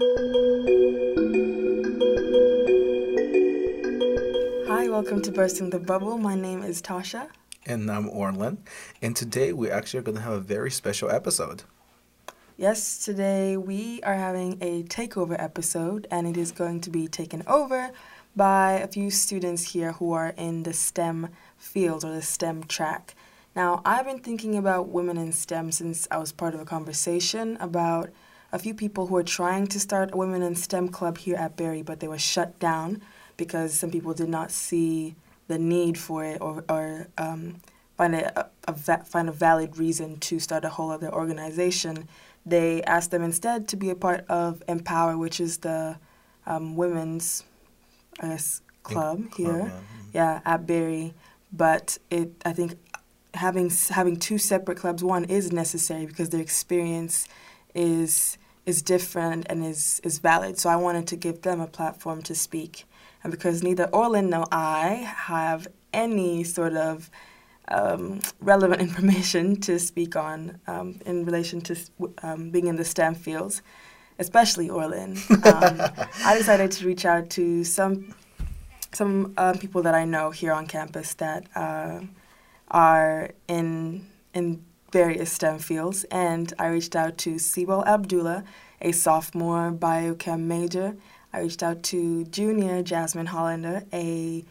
Hi, welcome to Bursting the Bubble. My name is Tasha. And I'm Orlin. And today we actually are going to have a very special episode. Yes, today we are having a takeover episode, and it is going to be taken over by a few students here who are in the STEM field or the STEM track. Now, I've been thinking about women in STEM since I was part of a conversation about a few people who are trying to start a women in STEM club here at Berry, but they were shut down because some people did not see the need for it or, or um, find, a, a, a find a valid reason to start a whole other organization. They asked them instead to be a part of Empower, which is the um, women's, I guess, club Club, here, yeah. yeah, at Berry. But it, I think, having having two separate clubs, one is necessary because their experience is is different and is is valid. So I wanted to give them a platform to speak, and because neither Orlin nor I have any sort of um, relevant information to speak on um, in relation to um, being in the STEM fields, especially Orlin. Um, I decided to reach out to some some um, people that I know here on campus that uh, are in in various STEM fields, and I reached out to Sebal Abdulla, a sophomore biochem major. I reached out to junior Jasmine Hollender, a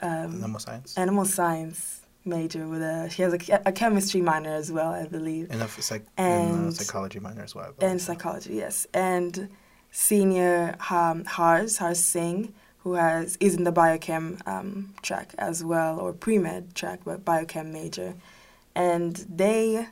um, Animal science. animal science major with a she has a, a chemistry minor as well, I believe, And a psych- and, uh, and- psychology minor as well. And psychology, yes, and senior um, Hars Hars Singh, who has is in the biochem um, track as well, or pre med track, but biochem major, and they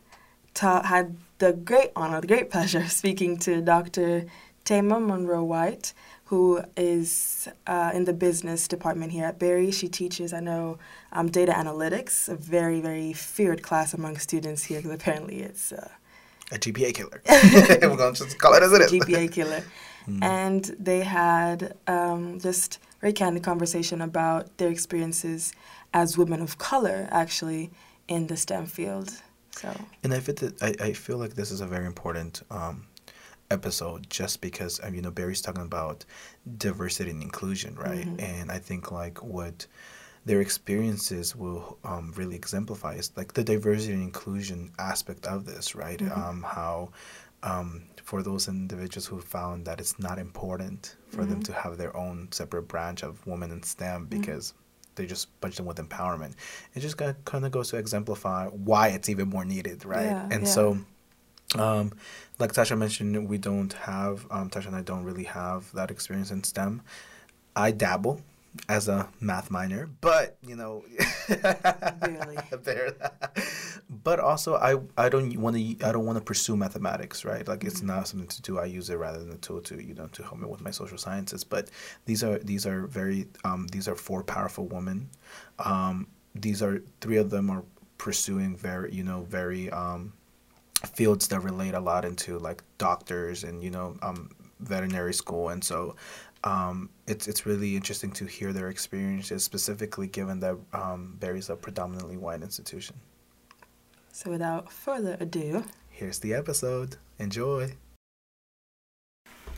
had the great honor, the great pleasure of speaking to Dr. Thema Monroe White, who is uh, in the business department here at Berry. She teaches, I know, um, data analytics, a very, very feared class among students here because apparently it's uh, a GPA killer. We're going to just call it as it is. GPA killer. And they had um, just very candid conversation about their experiences as women of color, actually, in the STEM field. So, And I feel that I, I feel like this is a very important um, episode just because um, you know Berry's talking about diversity and inclusion, right? And I think like what their experiences will um, really exemplify is like the diversity and inclusion aspect of this, right? Um, how um, for those individuals who found that it's not important for them to have their own separate branch of women in STEM because they just bunch them with empowerment. It just kind of goes to exemplify why it's even more needed, right? Yeah, and yeah. so, um, like Tasha mentioned, we don't have um, Tasha and I don't really have that experience in STEM. I dabble as a math minor, but you know, Barely. Barely. but also I I don't want to I don't want to pursue mathematics, right? Like it's not something to do. I use it rather than a tool to you know to help me with my social sciences. But these are these are very um, these are four powerful women. Um, these are three of them are pursuing very you know very um, fields that relate a lot into like doctors and you know um, veterinary school and so um, it's it's really interesting to hear their experiences specifically given that um, Berry's a predominantly white institution. so without further ado, Here's the episode. Enjoy.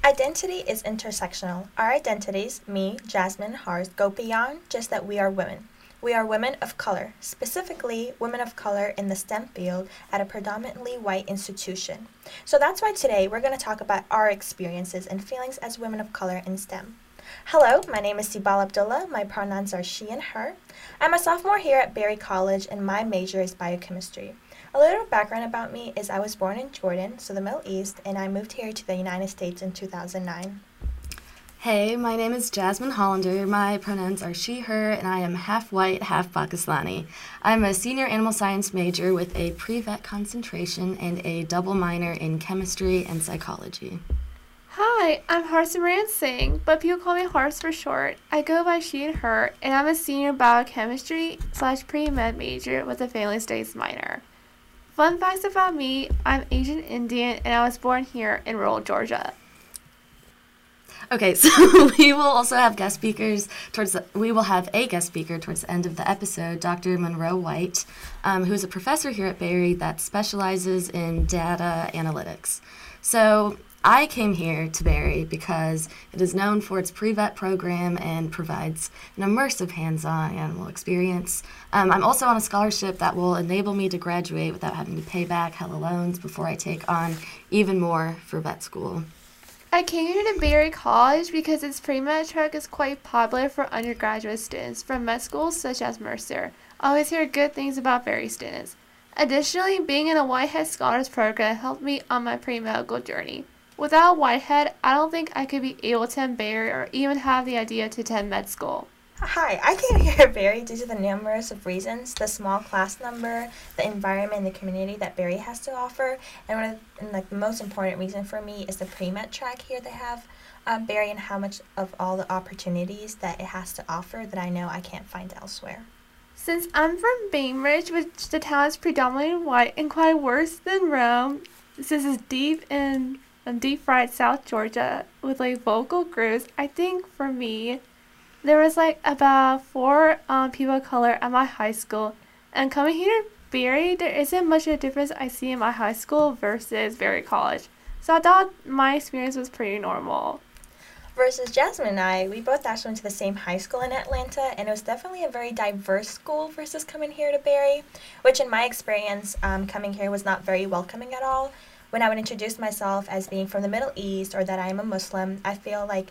Identity is intersectional. Our identities, me, Jasmine, Hars, go beyond just that we are women. We are women of color, specifically women of color in the STEM field at a predominantly white institution. So that's why today we're going to talk about our experiences and feelings as women of color in STEM. Hello, my name is Sebal Abdulla. My pronouns are she and her. I'm a sophomore here at Berry College and my major is biochemistry. A little background about me is I was born in Jordan, so the Middle East, and I moved here to the United States in 2009. Hey, my name is Jasmine Hollender. My pronouns are she, her, and I am half white, half Pakistani. I'm a senior animal science major with a pre vet concentration and a double minor in chemistry and psychology. Hi, I'm Harsimran Singh, but people call me Hars for short. I go by she and her, and I'm a senior biochemistry slash pre-med major with a family studies minor. Fun facts about me, I'm Asian Indian and I was born here in rural Georgia. Okay, so we will also have guest speakers towards the, we will have a guest speaker towards the end of the episode, Dr. Monroe White, um, who is a professor here at Berry that specializes in data analytics. So I came here to Berry because it is known for its pre-vet program and provides an immersive hands-on animal experience. Um, I'm also on a scholarship that will enable me to graduate without having to pay back hella loans before I take on even more for vet school. I came here to Berry College because its pre-med track is quite popular for undergraduate students from med schools such as Mercer. I always hear good things about Berry students. Additionally, being in a Whitehead Scholars Program helped me on my pre-medical journey. Without Whitehead, I don't think I could be able to attend Berry or even have the idea to attend med school. Hi, I came here Berry due to the numerous of reasons, the small class number, the environment, and the community that Berry has to offer, and one of and like the most important reason for me is the pre-med track here they have um, Berry and how much of all the opportunities that it has to offer that I know I can't find elsewhere. Since I'm from Bainbridge, which the town is predominantly white and quite worse than Rome, this is deep in and deep fried South Georgia with like vocal grooves. I think for me, there was like about four um, people of color at my high school, and coming here to Berry, there isn't much of a difference I see in my high school versus Berry College. So I thought my experience was pretty normal. Versus Jasmine and I, we both actually went to the same high school in Atlanta, and it was definitely a very diverse school versus coming here to Berry, which in my experience, um, coming here was not very welcoming at all when I would introduce myself as being from the Middle East or that I am a Muslim, I feel like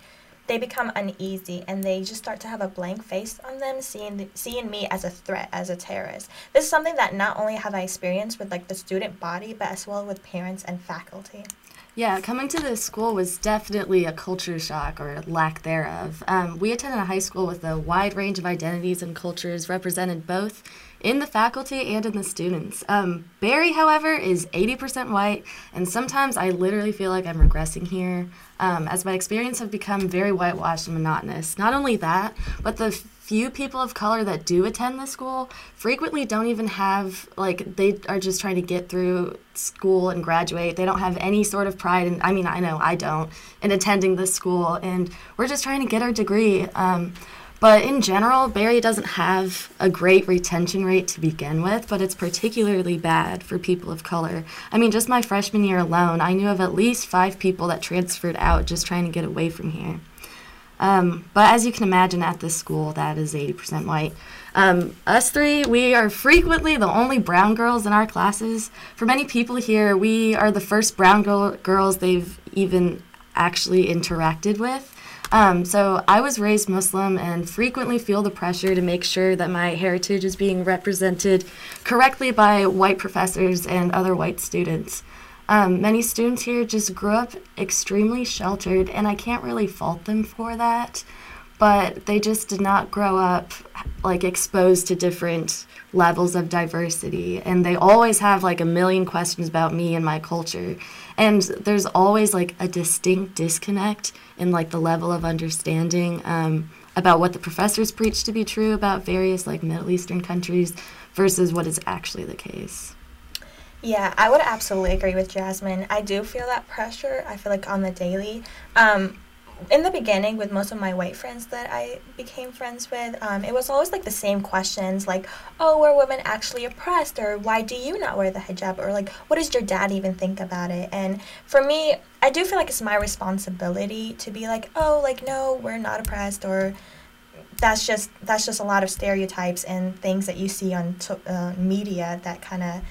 they become uneasy and they just start to have a blank face on them seeing the, seeing me as a threat as a terrorist this is something that not only have i experienced with like the student body but as well with parents and faculty yeah, coming to this school was definitely a culture shock or lack thereof. Um, we attended a high school with a wide range of identities and cultures represented both in the faculty and in the students. Um, Berry, however, is 80% white, and sometimes I literally feel like I'm regressing here, um, as my experience have become very whitewashed and monotonous. Not only that, but the few people of color that do attend the school frequently don't even have like they are just trying to get through school and graduate they don't have any sort of pride and i mean i know i don't in attending this school and we're just trying to get our degree um, but in general, Berry doesn't have a great retention rate to begin with, but it's particularly bad for people of color. I mean, just my freshman year alone, I knew of at least five people that transferred out just trying to get away from here. Um, but as you can imagine, at this school, that is 80% white. Um, us three, we are frequently the only brown girls in our classes. For many people here, we are the first brown girl- girls they've even actually interacted with. Um, so I was raised Muslim and frequently feel the pressure to make sure that my heritage is being represented correctly by white professors and other white students. Um, many students here just grew up extremely sheltered, and I can't really fault them for that. But they just did not grow up like exposed to different levels of diversity, and they always have like a million questions about me and my culture. And there's always like a distinct disconnect in like the level of understanding um, about what the professors preach to be true about various like Middle Eastern countries versus what is actually the case. Yeah, I would absolutely agree with Jasmine. I do feel that pressure. I feel like on the daily. Um, in the beginning with most of my white friends that I became friends with, um, it was always like the same questions like, oh, were women actually oppressed? Or why do you not wear the hijab? Or like, what does your dad even think about it? And for me, I do feel like it's my responsibility to be like, oh, like, no, we're not oppressed. Or that's just that's just a lot of stereotypes and things that you see on uh, media that kind of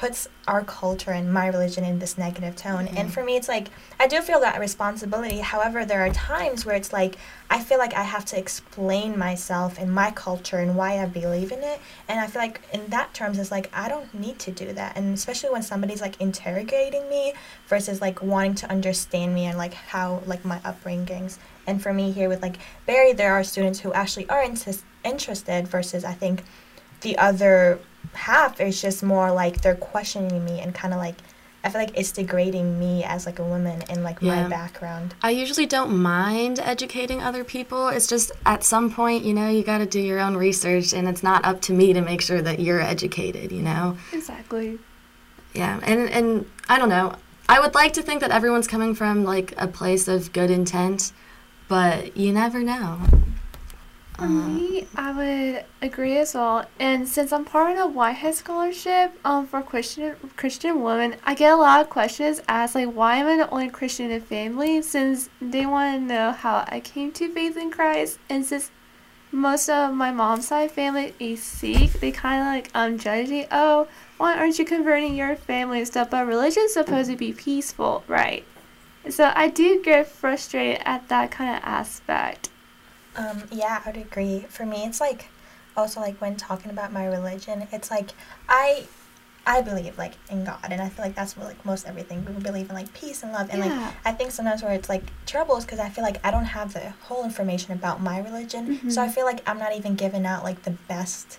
puts our culture and my religion in this negative tone. Mm-hmm. And for me, it's like, I do feel that responsibility. However, there are times where it's like, I feel like I have to explain myself and my culture and why I believe in it. And I feel like, in that terms, it's like, I don't need to do that. And especially when somebody's like interrogating me versus like wanting to understand me and like how, like my upbringings. And for me, here with like Berry, there are students who actually are inter- interested versus I think the other half is just more like they're questioning me and kind of like I feel like it's degrading me as like a woman and like yeah. my background. I usually don't mind educating other people. It's just at some point, you know, you got to do your own research and it's not up to me to make sure that you're educated, you know. Exactly. Yeah, and and I don't know. I would like to think that everyone's coming from like a place of good intent, but you never know. For me, I would agree as well. And since I'm part of the Whitehead Scholarship um, for Christian Christian women, I get a lot of questions asked like, why am I the only Christian in the family? Since they want to know how I came to faith in Christ, and since most of my mom's side family is Sikh, they kind of like um judge me. Oh, why aren't you converting your family and stuff? But religion's supposed to be peaceful, right? So I do get frustrated at that kind of aspect. Um, yeah, I would agree. For me, it's like also like when talking about my religion, it's like I I believe like in God, and I feel like that's what like most everything we believe in like peace and love, and Yeah. like I think sometimes where it's like trouble is because I feel like I don't have the whole information about my religion, so I Mhm. feel like I'm not even giving out like the best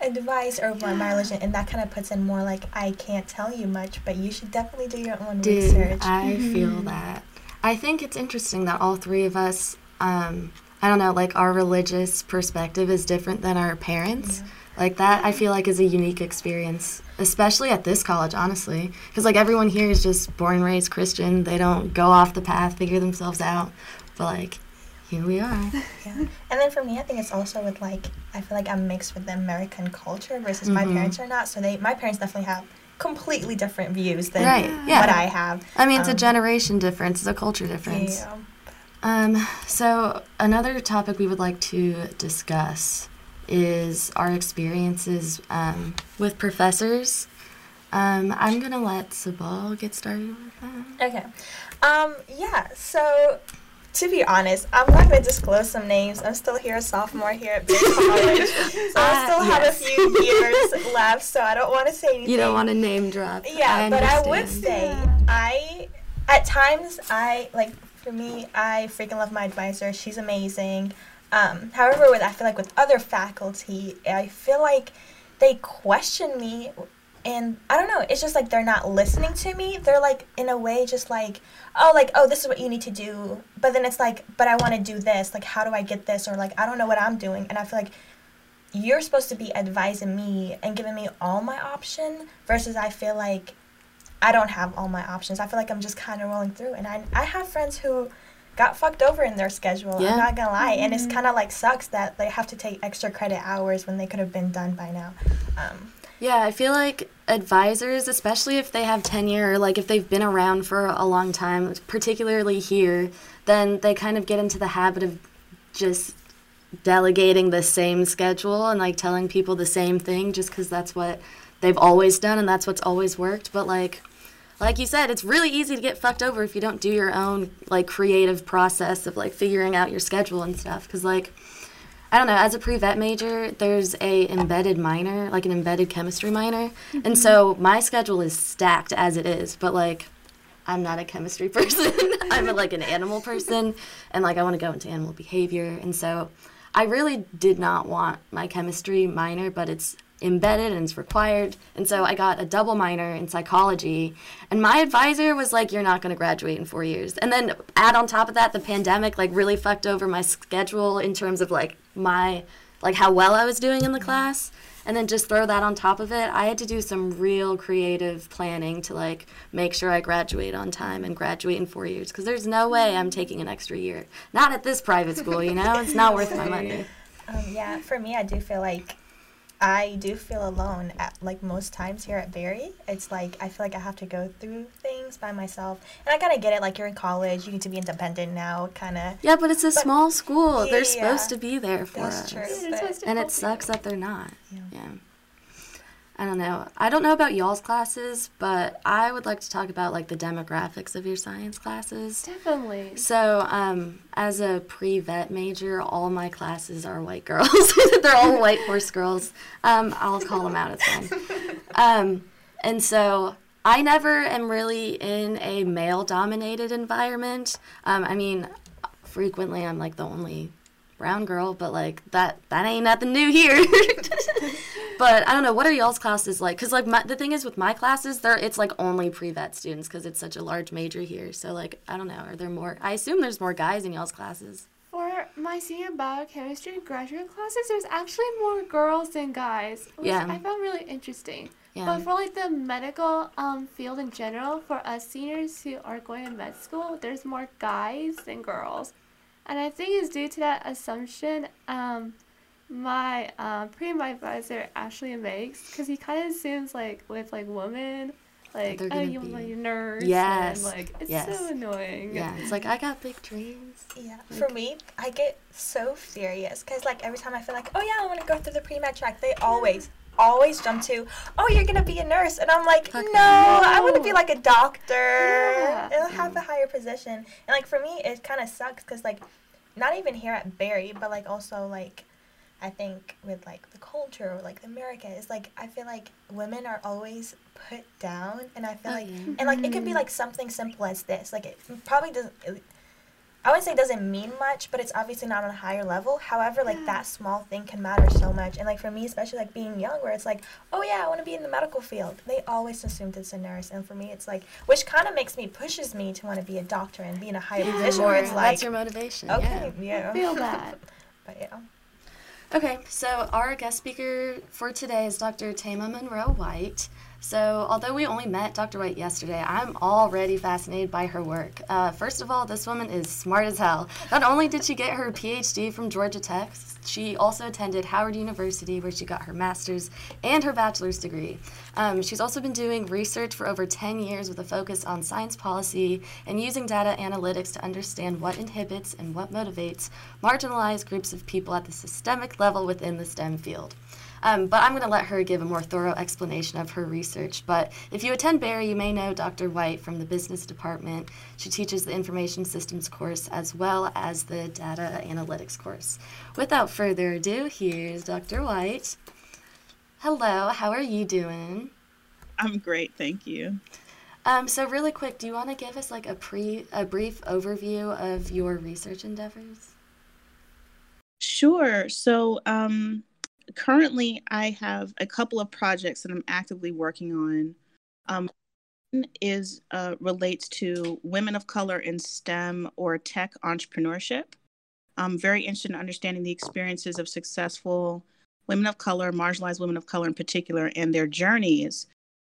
advice or my, my religion, and that kind of puts in more like I can't tell you much, but you should definitely do your own Dude, research. I feel Mhm. that. I think it's interesting that all three of us, um, I don't know, like our religious perspective is different than our parents. Like that, I feel like is a unique experience, especially at this college, honestly. Because like everyone here is just born and raised Christian. They don't go off the path, figure themselves out. But like, here we are. Yeah. And then for me, I think it's also with like I feel like I'm mixed with the American culture versus my Mhm. parents are not. So they my parents definitely have completely different views than Right, yeah. what I have. I mean, it's a Um, generation difference, it's a culture difference. Yeah. Um, so another topic we would like to discuss is our experiences um, with professors. Um, I'm gonna let Sebal get started with that. Okay. Um. Yeah. So. To be honest, I'm not going to disclose some names. I'm still here, a sophomore here at Big College, so I Uh, still have a few years left. So I don't want to say anything. You don't want to name drop. Yeah, but I would say Yeah. I at times I like for me I freaking love my advisor. She's amazing. Um, however, with I feel like with other faculty, I feel like they question me, and I don't know. It's just like they're not listening to me. They're like in a way just like, oh, like oh, this is what you need to do. But then it's like, but I want to do this. Like, how do I get this? Or like, I don't know what I'm doing. And I feel like you're supposed to be advising me and giving me all my option versus I feel like I don't have all my options. I feel like I'm just kind of rolling through, and I I have friends who got fucked over in their schedule. Yeah. I'm not gonna lie, and it's Mhm. kind of like sucks that they have to take extra credit hours when they could have been done by now. Um, Yeah, I feel like advisors, especially if they have tenure or like if they've been around for a long time, particularly here, then they kind of get into the habit of just delegating the same schedule and like telling people the same thing just because that's what they've always done and that's what's always worked. But like, like you said, it's really easy to get fucked over if you don't do your own like creative process of like figuring out your schedule and stuff. Because like, I don't know, as a pre-vet major, there's a embedded minor, like an embedded chemistry minor. And mm-hmm. so my schedule is stacked as it is, but like I'm not a chemistry person. I'm a, like an animal person and like I want to go into animal behavior. And so I really did not want my chemistry minor, but it's embedded and it's required. And so I got a double minor in psychology. And my advisor was like, You're not going to graduate in four years. And then add on top of that, the pandemic like really fucked over my schedule in terms of like my, like how well I was doing in the class. And then just throw that on top of it. I had to do some real creative planning to like make sure I graduate on time and graduate in four years. Because there's no way I'm taking an extra year. Not at this private school, you know? It's not worth my money. um, yeah, for me, I do feel like I do feel alone at like most times here at Berry. It's like I feel like I have to go through things by myself, and I kind of get it. Like you're in college, you need to be independent now, kind of. Yeah, but it's a small school. Yeah, They're supposed yeah. to be there for That's us. true. Yeah, they're but- supposed to And it sucks that they're not. Yeah. Yeah. I don't know. I don't know about y'all's classes, but I would like to talk about like the demographics of your science classes. Definitely. So, um, as a pre-vet major, all my classes are white girls. They're all white horse girls. Um, I'll call them out. It's fine. Um, and so I never am really in a male-dominated environment. Um, I mean, frequently I'm like the only brown girl, but like that that ain't nothing new here. but I don't know. What are y'all's classes like? Because like my, the thing is with my classes, there it's like only pre-vet students because it's such a large major here. So like I don't know. Are there more? I assume there's more guys in y'all's classes. For my senior biochemistry graduate classes, there's actually more girls than guys, which Yeah. I found really interesting. Yeah. But for like the medical um, field in general, for us seniors who are going to med school, there's more guys than girls. And I think it's due to that assumption um, my uh, pre-med advisor Ashley makes because he kind of assumes like with like women like oh you want be- to be a nurse Yes, and like it's yes. so annoying Yeah, it's like I got big dreams. Yeah, for me, I get so furious because like every time I feel like, oh yeah, I want to go through the pre med track, they always, always jump to, oh you're gonna be a nurse, and I'm like, Fuck no, no. I want to be like a doctor, Yeah. and have a higher position. And like for me, it kind of sucks because like, not even here at Berry, but like also like. I think with like the culture or like America, it's like I feel like women are always put down, and I feel Oh, like yeah. and like it could be like something simple as this. Like it probably doesn't. It, I wouldn't say doesn't mean much, but it's obviously not on a higher level. However, like that small thing can matter so much. And like for me, especially like being young, where it's like, oh yeah, I want to be in the medical field. They always assumed it's a nurse, and for me, it's like, which kind of makes me pushes me to want to be a doctor and be in a higher position where it's like, that's your motivation. okay, yeah. yeah, feel that but yeah. Okay, so our guest speaker for today is Dr. Thema Monroe White. So, although we only met Dr. White yesterday, I'm already fascinated by her work. Uh, first of all, this woman is smart as hell. Not only did she get her PhD from Georgia Tech, she also attended Howard University, where she got her master's and her bachelor's degree. Um, she's also been doing research for over 10 years with a focus on science policy and using data analytics to understand what inhibits and what motivates marginalized groups of people at the systemic level within the STEM field. Um, but I'm going to let her give a more thorough explanation of her research. But if you attend Berry, you may know Dr. White from the business department. She teaches the information systems course as well as the data analytics course. Without further ado, here's Dr. White. Hello, how are you doing? I'm great, thank you. Um, so really quick, do you want to give us like a pre a brief overview of your research endeavors? Sure. So, um, currently, I have a couple of projects that I'm actively working on. Um, one is uh, relates to women of color in STEM or tech entrepreneurship. I'm very interested in understanding the experiences of successful women of color, marginalized women of color in particular, and their journeys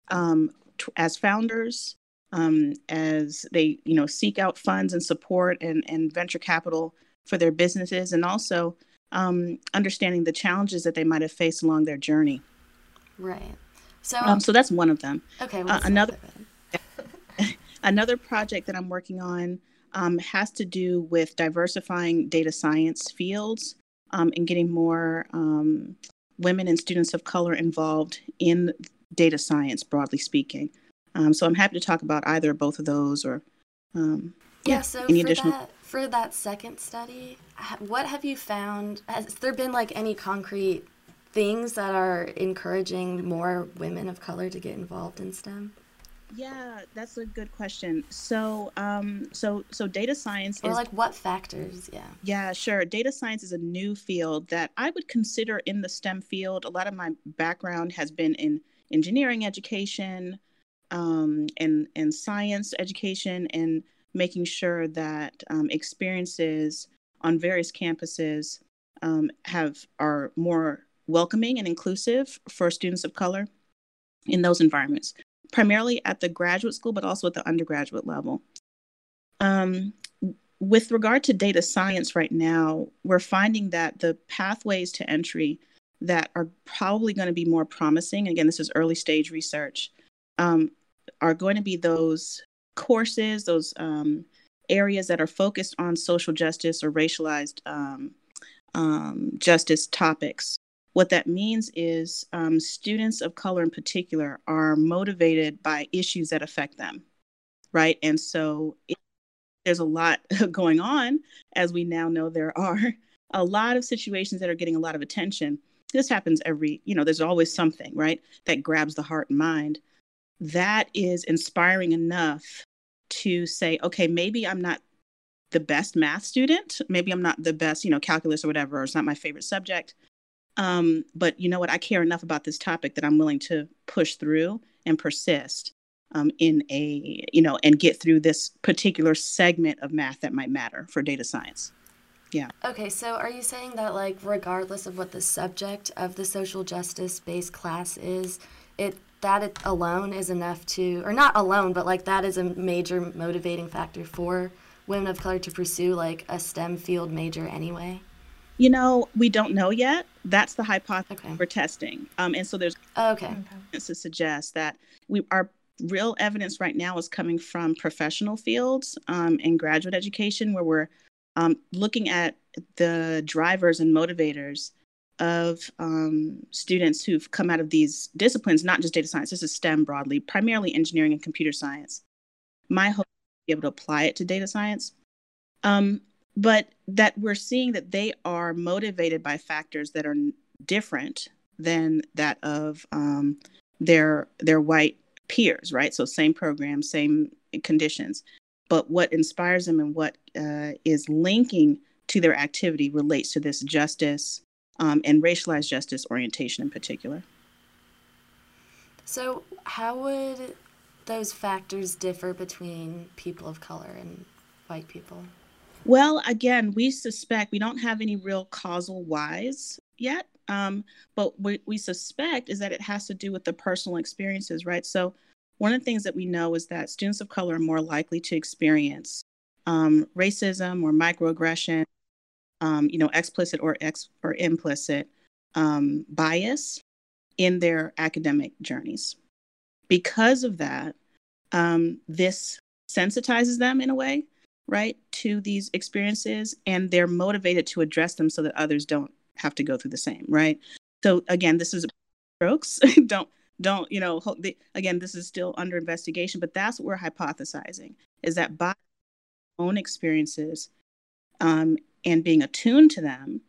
um, t- as founders, um, as they you know seek out funds and support and, and venture capital for their businesses, and also um, understanding the challenges that they might have faced along their journey. Right. So Um, so that's one of them. okay, uh, another- the other one? Another project that I'm working on um, has to do with diversifying data science fields um, and getting more um, women and students of color involved in data science, broadly speaking. Um, so I'm happy to talk about either both of those or. Um, Yeah, so any for additional- that for that second study, what have you found? Has there been like any concrete things that are encouraging more women of color to get involved in STEM? yeah, that's a good question. So, um, so, so data science Or is like what factors? Yeah. Yeah, sure. Data science is a new field that I would consider in the STEM field. A lot of my background has been in engineering education um, and and science education, and making sure that um, experiences on various campuses um, have are more welcoming and inclusive for students of color in those environments, primarily at the graduate school, but also at the undergraduate level. Um, with regard to data science right now, we're finding that the pathways to entry that are probably going to be more promising, again, this is early stage research, um, are going to be those courses, those um, areas that are focused on social justice or racialized um, um, justice topics. What that means is um, students of color in particular are motivated by issues that affect them, right? And so it there's a lot going on, as we now know there are a lot of situations that are getting a lot of attention. This happens every, you know, there's always something, right, that grabs the heart and mind. That is inspiring enough to say, okay, maybe I'm not the best math student. Maybe I'm not the best, you know, calculus or whatever, or it's not my favorite subject. Um, but you know what? I care enough about this topic that I'm willing to push through and persist um, in a you know and get through this particular segment of math that might matter for data science Yeah. Okay, so are you saying that like regardless of what the subject of the social justice based class is, it that alone is enough to or not alone, but like that is a major motivating factor for women of color to pursue like a STEM field major anyway? You know, we don't know yet. That's the hypothesis Okay. we're testing. Um, and so there's Oh, okay. evidence to suggest that we our real evidence right now is coming from professional fields um, and graduate education, where we're um, looking at the drivers and motivators of um, students who've come out of these disciplines, not just data science. This is STEM broadly, primarily engineering and computer science. My hope is to be able to apply it to data science. Um, but that we're seeing that they are motivated by factors that are different than that of um, their their white peers, right? So same program, same conditions, but what inspires them and what uh, is linking to their activity relates to this justice um, and racialized justice orientation in particular. So, how would those factors differ between people of color and white people? Well, again, we suspect we don't have any real causal whys yet, um, but what we suspect is that it has to do with the personal experiences, right? So, one of the things that we know is that students of color are more likely to experience um, racism or microaggression, um, you know, explicit or ex or implicit um, bias in their academic journeys. Because of that, um, this sensitizes them in a way right to these experiences and they're motivated to address them so that others don't have to go through the same right so again this is strokes don't don't you know the, again this is still under investigation but that's what we're hypothesizing is that by own experiences um, and being attuned to them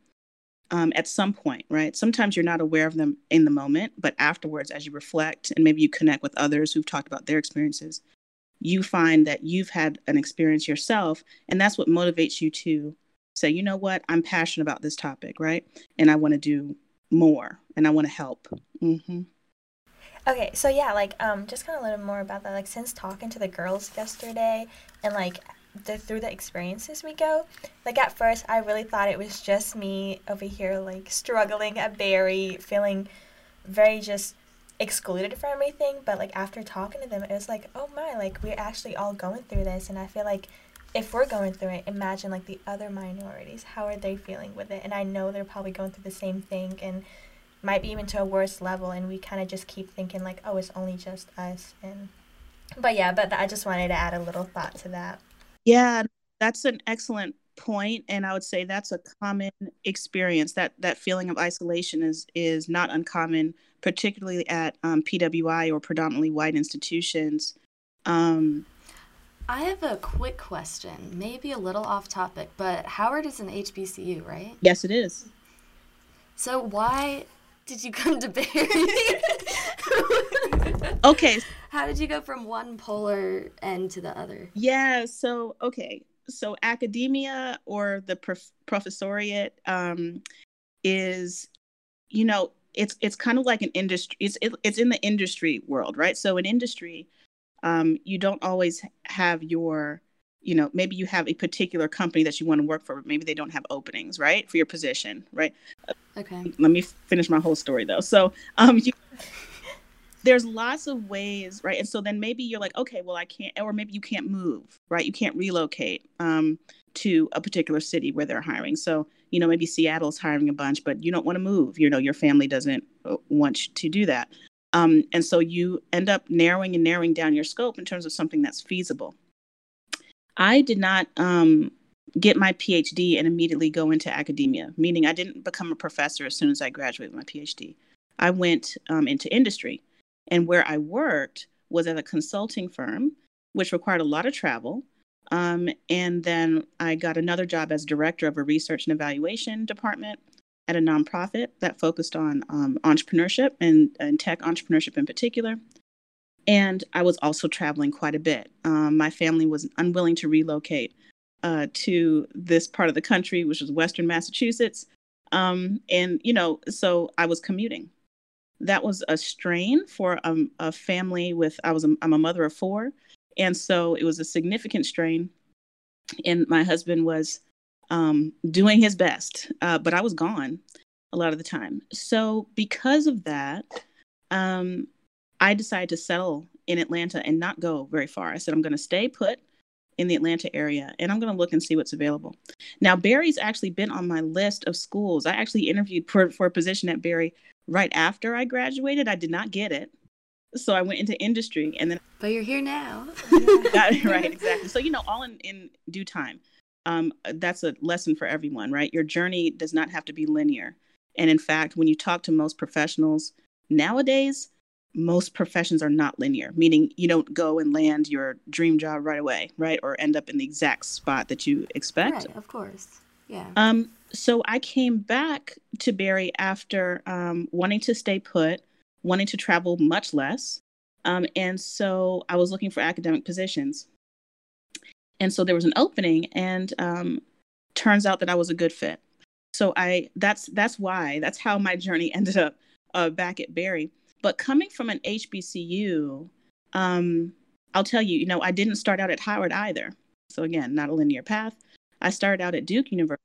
um, at some point right? Sometimes you're not aware of them in the moment but afterwards as you reflect and maybe you connect with others who've talked about their experiences you find that you've had an experience yourself and that's what motivates you to say you know what? I'm passionate about this topic right? And i want to do more and i want to help. Hmm Okay, so yeah, like um, just kind of a little more about that. Like since talking to the girls yesterday, and like the, through the experiences we go, like at first I really thought it was just me over here like struggling at Berry, feeling very just excluded from everything. But like after talking to them, it was like, oh my, like we're actually all going through this, and I feel like if we're going through it, imagine like the other minorities, how are they feeling with it? And I know they're probably going through the same thing, and might be even to a worse level. And we kind of just keep thinking like oh it's only just us. And but yeah but i just wanted to add a little thought to that yeah that's an excellent point and i would say that's a common experience that that feeling of isolation is is not uncommon particularly at um, pwi or predominantly white institutions um, I have a quick question, maybe a little off topic, but Howard is an HBCU, right? yes it is So why did you come to Berry? okay How did you go from one polar end to the other? Yeah. So okay. So academia or the prof- professoriate um, is, you know, it's it's kind of like an industry. It's it, it's in the industry world, right? So in industry, um, you don't always have your, you know, maybe you have a particular company that you want to work for, but maybe they don't have openings, right, for your position, right? Okay. let me finish my whole story though. So, um, you, there's lots of ways, right? And so then maybe you're like, okay, well, I can't, or maybe you can't move, right? You can't relocate um, to a particular city where they're hiring. So, you know, maybe Seattle's hiring a bunch, but you don't want to move. You know, your family doesn't uh, want you to do that. Um, and so you end up narrowing and narrowing down your scope in terms of something that's feasible. I did not um, get my PhD and immediately go into academia, meaning I didn't become a professor as soon as I graduated with my PhD. I went um, into industry. And where I worked was at a consulting firm, which required a lot of travel. Um, and then I got another job as director of a research and evaluation department at a nonprofit that focused on um, entrepreneurship and, and tech entrepreneurship in particular. And I was also traveling quite a bit. Um, my family was unwilling to relocate uh, to this part of the country, which was Western Massachusetts. Um, and, you know, so I was commuting. That was a strain for um, a family with, I was, a, I'm a mother of four. And so it was a significant strain. And my husband was um, doing his best, uh, but I was gone a lot of the time. So because of that, um, I decided to settle in Atlanta and not go very far. I said, I'm going to stay put in the Atlanta area, and I'm going to look and see what's available. Now, Berry's actually been on my list of schools. I actually interviewed for, for a position at Berry right after I graduated. I did not get it. So I went into industry and then. But you're here now. right, exactly. So, you know, all in, in due time. Um, that's a lesson for everyone, right? Your journey does not have to be linear. And in fact, when you talk to most professionals nowadays, most professions are not linear, meaning you don't go and land your dream job right away, right? Or end up in the exact spot that you expect. Right, of course. Yeah. Um, so I came back to Berry after um, wanting to stay put, wanting to travel much less. Um, and so I was looking for academic positions. And so there was an opening, and um, turns out that I was a good fit. So I that's that's why that's how my journey ended up uh, back at Berry. But coming from an HBCU, um, I'll tell you, you know, I didn't start out at Howard either. So again, not a linear path. I started out at Duke University.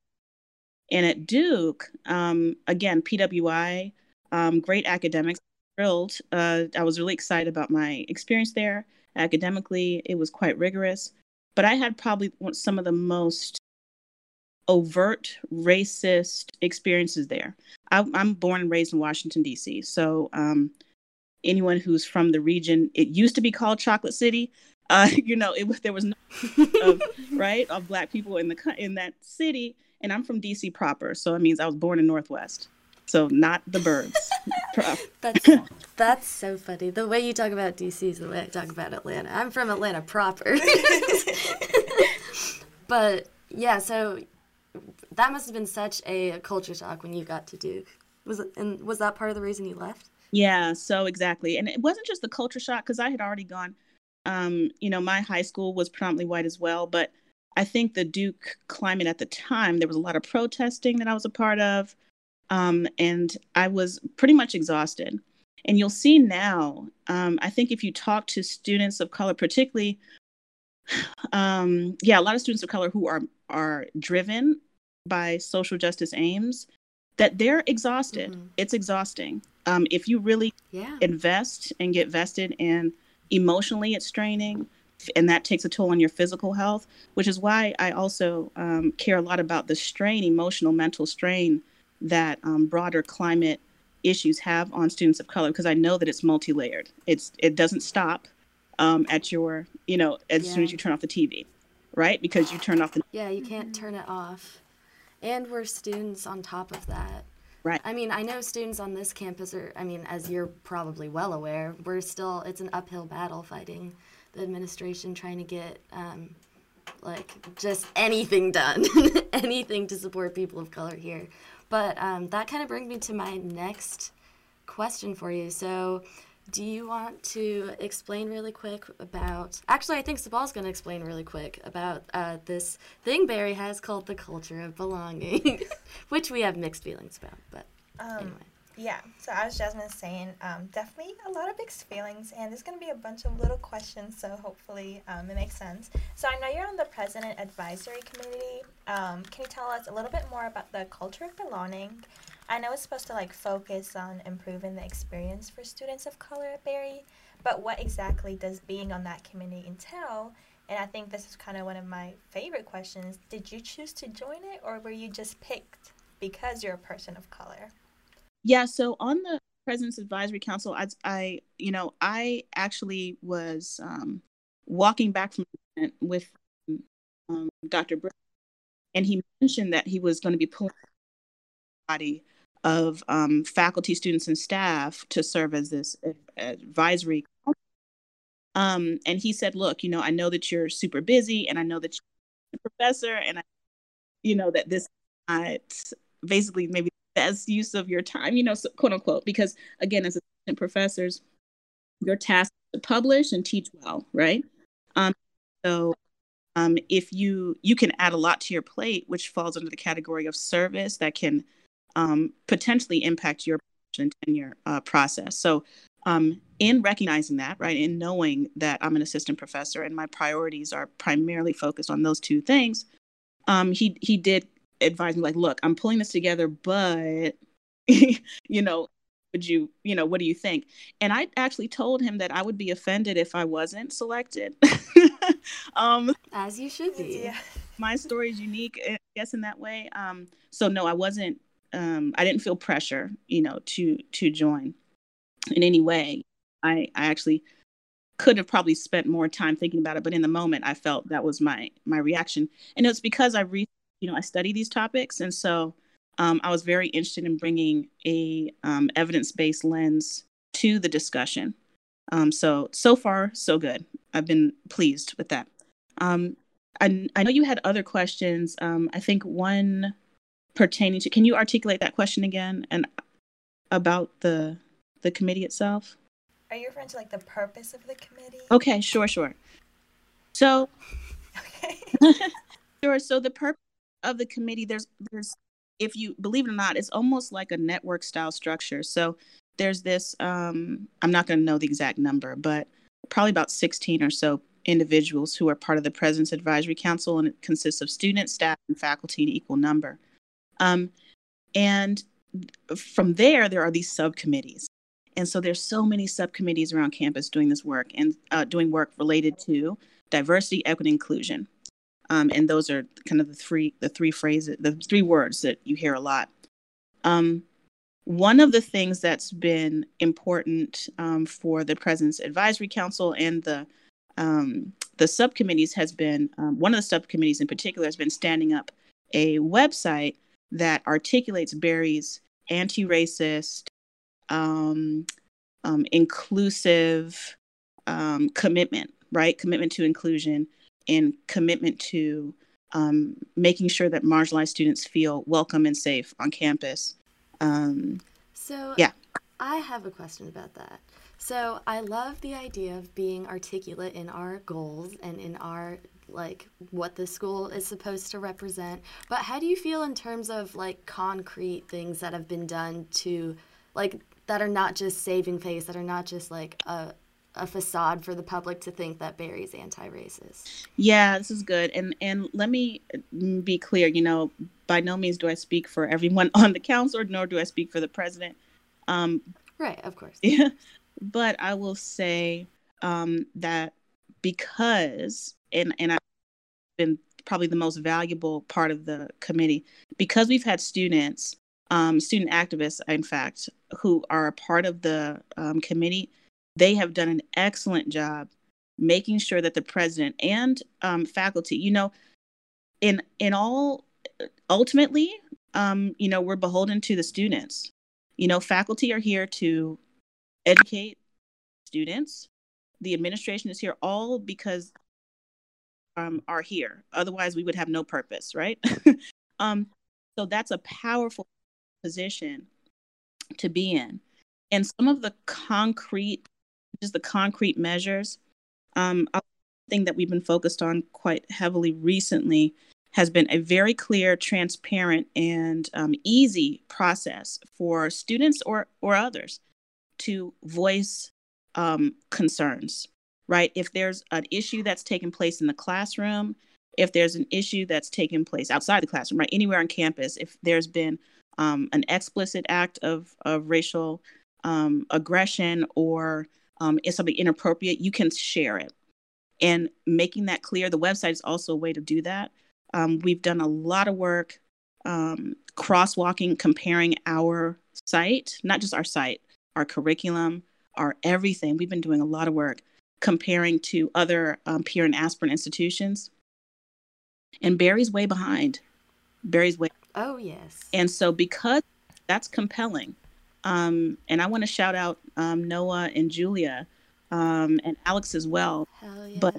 And at Duke, um, again, PWI, um, great academics, thrilled. Uh, I was really excited about my experience there. Academically, it was quite rigorous. But I had probably some of the most overt racist experiences there. I, am born and raised in Washington, D.C. So um, anyone who's from the region, it used to be called Chocolate City. Uh, you know, it there was no of, right of black people in the in that city, and I'm from DC proper, so it means I was born in Northwest, so not the burbs. that's that's so funny. The way you talk about DC is the way I talk about Atlanta. I'm from Atlanta proper, but yeah, so that must have been such a culture shock when you got to Duke. Was it, and was that part of the reason you left? Yeah, so exactly. And it wasn't just the culture shock because I had already gone, um, you know, my high school was predominantly white as well. But I think the Duke climate at the time, there was a lot of protesting that I was a part of. Um, and I was pretty much exhausted. And you'll see now, um, I think if you talk to students of color, particularly, um, yeah, a lot of students of color who are are driven by social justice aims, that they're exhausted. Mm-hmm. It's exhausting. Um, if you really yeah. invest and get vested in emotionally, it's straining, and that takes a toll on your physical health. Which is why I also um, care a lot about the strain, emotional, mental strain that um, broader climate issues have on students of color, because I know that it's multi-layered. It's it doesn't stop um, at your, you know, as yeah. soon as you turn off the TV, right? Because you turn off the. Yeah, you can't turn it off, and we're students on top of that. Right. I mean, I know students on this campus are, I mean, as you're probably well aware, we're still, it's an uphill battle fighting the administration trying to get, um, like, just anything done, anything to support people of color here. But um, that kind of brings me to my next question for you. So, do you want to explain really quick about? Actually, I think Sebal's going to explain really quick about uh, this thing Berry has called the culture of belonging, which we have mixed feelings about. But um, anyway. Yeah, so as Jasmine saying, um, definitely a lot of mixed feelings, and there's going to be a bunch of little questions, so hopefully um, it makes sense. So I know you're on the President Advisory Committee. Um, can you tell us a little bit more about the culture of belonging I know it's supposed to like focus on improving the experience for students of color at Berry, but what exactly does being on that committee entail? And I think this is kind of one of my favorite questions. Did you choose to join it or were you just picked because you're a person of color? Yeah, so on the President's Advisory Council, I, I you know, I actually was um, walking back from with um, Dr. Briggs, and he mentioned that he was going to be pulling body of um, faculty, students, and staff to serve as this advisory. Um, and he said, "Look, you know, I know that you're super busy, and I know that you're a professor, and I, you know that this not basically maybe the best use of your time, you know, so, quote unquote, because again, as assistant professors, your task is to publish and teach well, right? Um, so." Um, if you you can add a lot to your plate, which falls under the category of service that can um, potentially impact your tenure uh, process. So, um, in recognizing that, right, in knowing that I'm an assistant professor and my priorities are primarily focused on those two things, um, he he did advise me like, look, I'm pulling this together, but you know, would you you know what do you think? And i actually told him that i would be offended if i wasn't selected. Um as you should be. My story is unique i guess in that way. Um so no i wasn't um i didn't feel pressure you know to to join in any way i i actually could have probably spent more time thinking about it but in the moment i felt that was my my reaction and it's because i re you know i study these topics and so um, I was very interested in bringing a um, evidence-based lens to the discussion. Um, so so far so good. I've been pleased with that. Um, I, I know you had other questions. Um, I think one pertaining to. Can you articulate that question again and about the the committee itself? Are you referring to like the purpose of the committee? Okay, sure, sure. So, Okay. sure. So the purpose of the committee, there's there's if you believe it or not, it's almost like a network style structure. So there's this, um, I'm not going to know the exact number, but probably about 16 or so individuals who are part of the President's Advisory Council, and it consists of students, staff, and faculty in equal number. Um, and from there, there are these subcommittees. And so there's so many subcommittees around campus doing this work and uh, doing work related to diversity, equity, inclusion. Um, and those are kind of the three the three phrases the three words that you hear a lot um, one of the things that's been important um, for the president's advisory council and the um, the subcommittees has been um, one of the subcommittees in particular has been standing up a website that articulates Berry's anti-racist um, inclusive commitment right commitment to inclusion and commitment to um, making sure that marginalized students feel welcome and safe on campus. Um, so, yeah. I have a question about that. So, I love the idea of being articulate in our goals and in our like what the school is supposed to represent. But how do you feel in terms of like concrete things that have been done to like that are not just saving face, that are not just like a a facade for the public to think that Berry's anti-racist. Yeah, this is good. And and let me be clear, you know, by no means do I speak for everyone on the council, nor do I speak for the president. Um, right, of course. Yeah, but I will say um, that because and and I've been probably the most valuable part of the committee because we've had students, um, student activists, in fact, who are a part of the um, committee they have done an excellent job making sure that the president and um, faculty, you know, in in all ultimately, um, you know, we're beholden to the students. You know, faculty are here to educate students. The administration is here all because um, are here. Otherwise, we would have no purpose, right? um, so that's a powerful position to be in. And some of the concrete just the concrete measures. Um, thing that we've been focused on quite heavily recently has been a very clear, transparent, and um, easy process for students or or others to voice um, concerns. Right? If there's an issue that's taken place in the classroom, if there's an issue that's taken place outside the classroom, right, anywhere on campus, if there's been um, an explicit act of of racial um, aggression or um, is something inappropriate, you can share it. And making that clear, the website is also a way to do that. Um, we've done a lot of work um, crosswalking, comparing our site, not just our site, our curriculum, our everything. We've been doing a lot of work comparing to other um, peer and aspirant institutions. And Berry's way behind. Berry's way. Oh, yes. And so, because that's compelling, um, and I want to shout out um, Noah and Julia um, and Alex as well. Hell yeah. But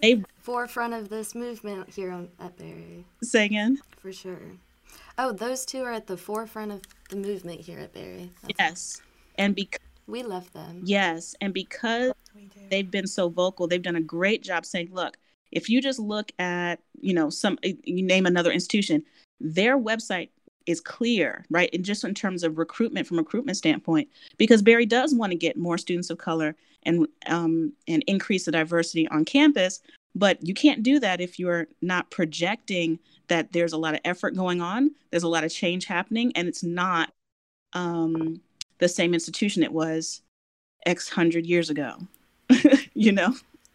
they forefront of this movement here on, at Berry. Say again. For sure. Oh, those two are at the forefront of the movement here at Berry. That's yes, and because we love them. Yes, and because they've been so vocal, they've done a great job saying, "Look, if you just look at you know some you name another institution, their website is clear, right? And just in terms of recruitment from recruitment standpoint, because Berry does want to get more students of color and um, and increase the diversity on campus, but you can't do that if you're not projecting that there's a lot of effort going on, there's a lot of change happening, and it's not um, the same institution it was X hundred years ago. you know?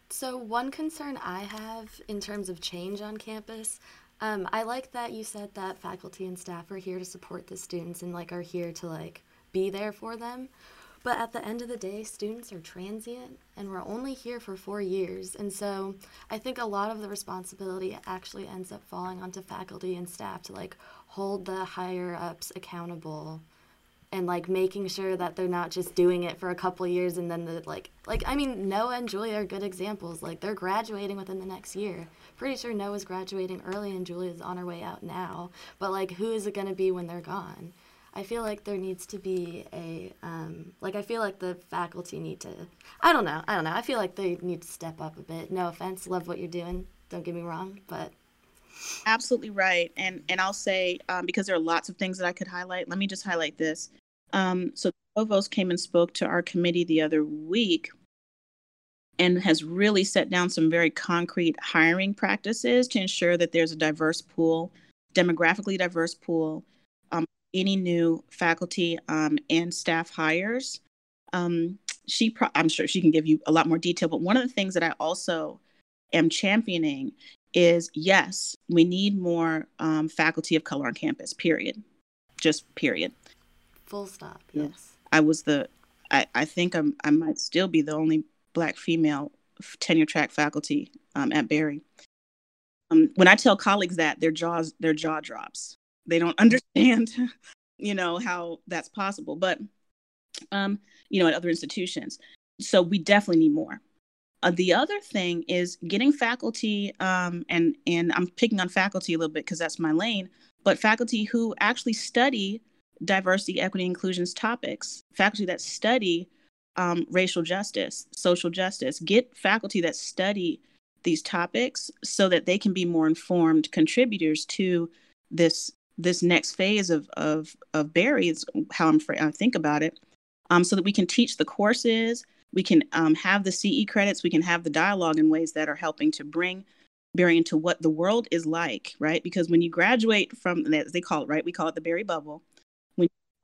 So, one concern I have in terms of change on campus, um, I like that you said that faculty and staff are here to support the students and like are here to like be there for them. But at the end of the day, students are transient and we're only here for four years. And so I think a lot of the responsibility actually ends up falling onto faculty and staff to like hold the higher ups accountable and like making sure that they're not just doing it for a couple years and then the like like I mean Noah and Julia are good examples. Like they're graduating within the next year. Pretty sure Noah's graduating early and Julia's on her way out now. But like who is it going to be when they're gone? I feel like there needs to be a um, like I feel like the faculty need to I don't know I don't know I feel like they need to step up a bit. No offense, love what you're doing. Don't get me wrong, but absolutely right. And and I'll say um, because there are lots of things that I could highlight. Let me just highlight this. Um, so Provost came and spoke to our committee the other week and has really set down some very concrete hiring practices to ensure that there's a diverse pool, demographically diverse pool, um, any new faculty um, and staff hires. Um, she, pro- I'm sure she can give you a lot more detail, but one of the things that I also am championing is yes, we need more um, faculty of color on campus, period. Just period. Full stop. Yes. I was the. I, I think I'm. I might still be the only black female tenure track faculty um, at Berry. Um, when I tell colleagues that, their jaws their jaw drops. They don't understand, you know, how that's possible. But, um, you know, at other institutions, so we definitely need more. Uh, the other thing is getting faculty, um, and and I'm picking on faculty a little bit because that's my lane, but faculty who actually study diversity, equity, inclusions topics, faculty that study um, racial justice, social justice, get faculty that study these topics so that they can be more informed contributors to this this next phase of of of Berry is how I'm I think about it, um, so that we can teach the courses, we can um, have the CE credits, we can have the dialogue in ways that are helping to bring Berry into what the world is like, right? Because when you graduate from, as they call it, right, we call it the Berry bubble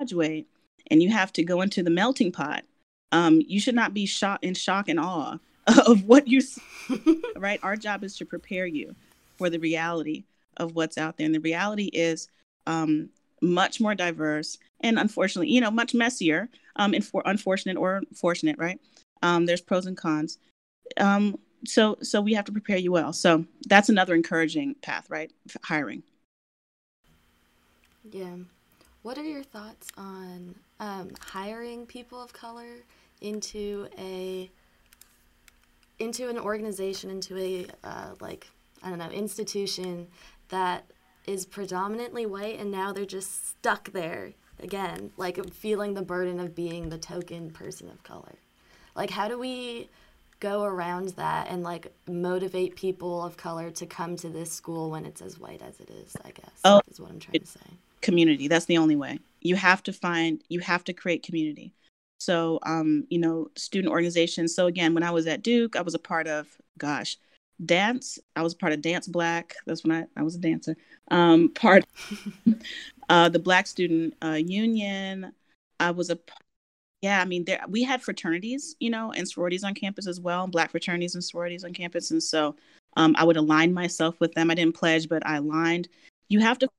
graduate and you have to go into the melting pot, um, you should not be shot in shock and awe of what you see, right? Our job is to prepare you for the reality of what's out there. And the reality is um, much more diverse and unfortunately, you know, much messier, um, and for unfortunate or fortunate, right? Um, there's pros and cons. Um, so, so we have to prepare you well. So that's another encouraging path, right? Hiring. Yeah. What are your thoughts on um, hiring people of color into a into an organization, into a uh, like I don't know institution that is predominantly white, and now they're just stuck there again, like feeling the burden of being the token person of color. Like, how do we go around that and like motivate people of color to come to this school when it's as white as it is? I guess oh, is what I'm trying to say community. That's the only way. You have to find, you have to create community. So, um, you know, student organizations. So again, when I was at Duke, I was a part of, gosh, dance. I was part of Dance Black. That's when I, I was a dancer. Um, part uh, the Black Student uh, Union. I was a, yeah. I mean, there we had fraternities, you know, and sororities on campus as well. Black fraternities and sororities on campus, and so um, I would align myself with them. I didn't pledge, but I aligned. You have to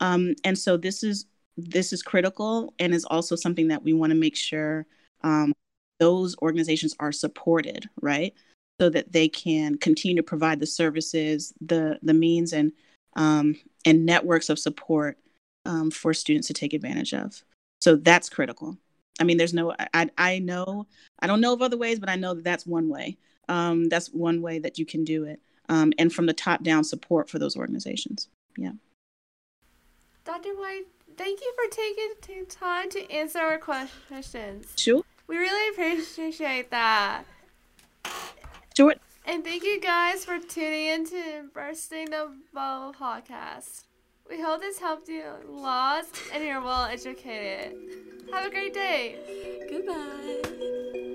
um, and so this is this is critical and is also something that we want to make sure um, those organizations are supported, right? So that they can continue to provide the services, the the means and um, and networks of support um, for students to take advantage of. So that's critical. I mean, there's no, I, I know, I don't know of other ways, but I know that that's one way. Um, that's one way that you can do it. Um, and from the top down support for those organizations. Yeah. Dr. White, thank you for taking time to answer our questions. Sure. We really appreciate that. Sure. And thank you guys for tuning in to Bursting the Bubble podcast. We hope this helped you lots and you're well educated. Have a great day. Goodbye.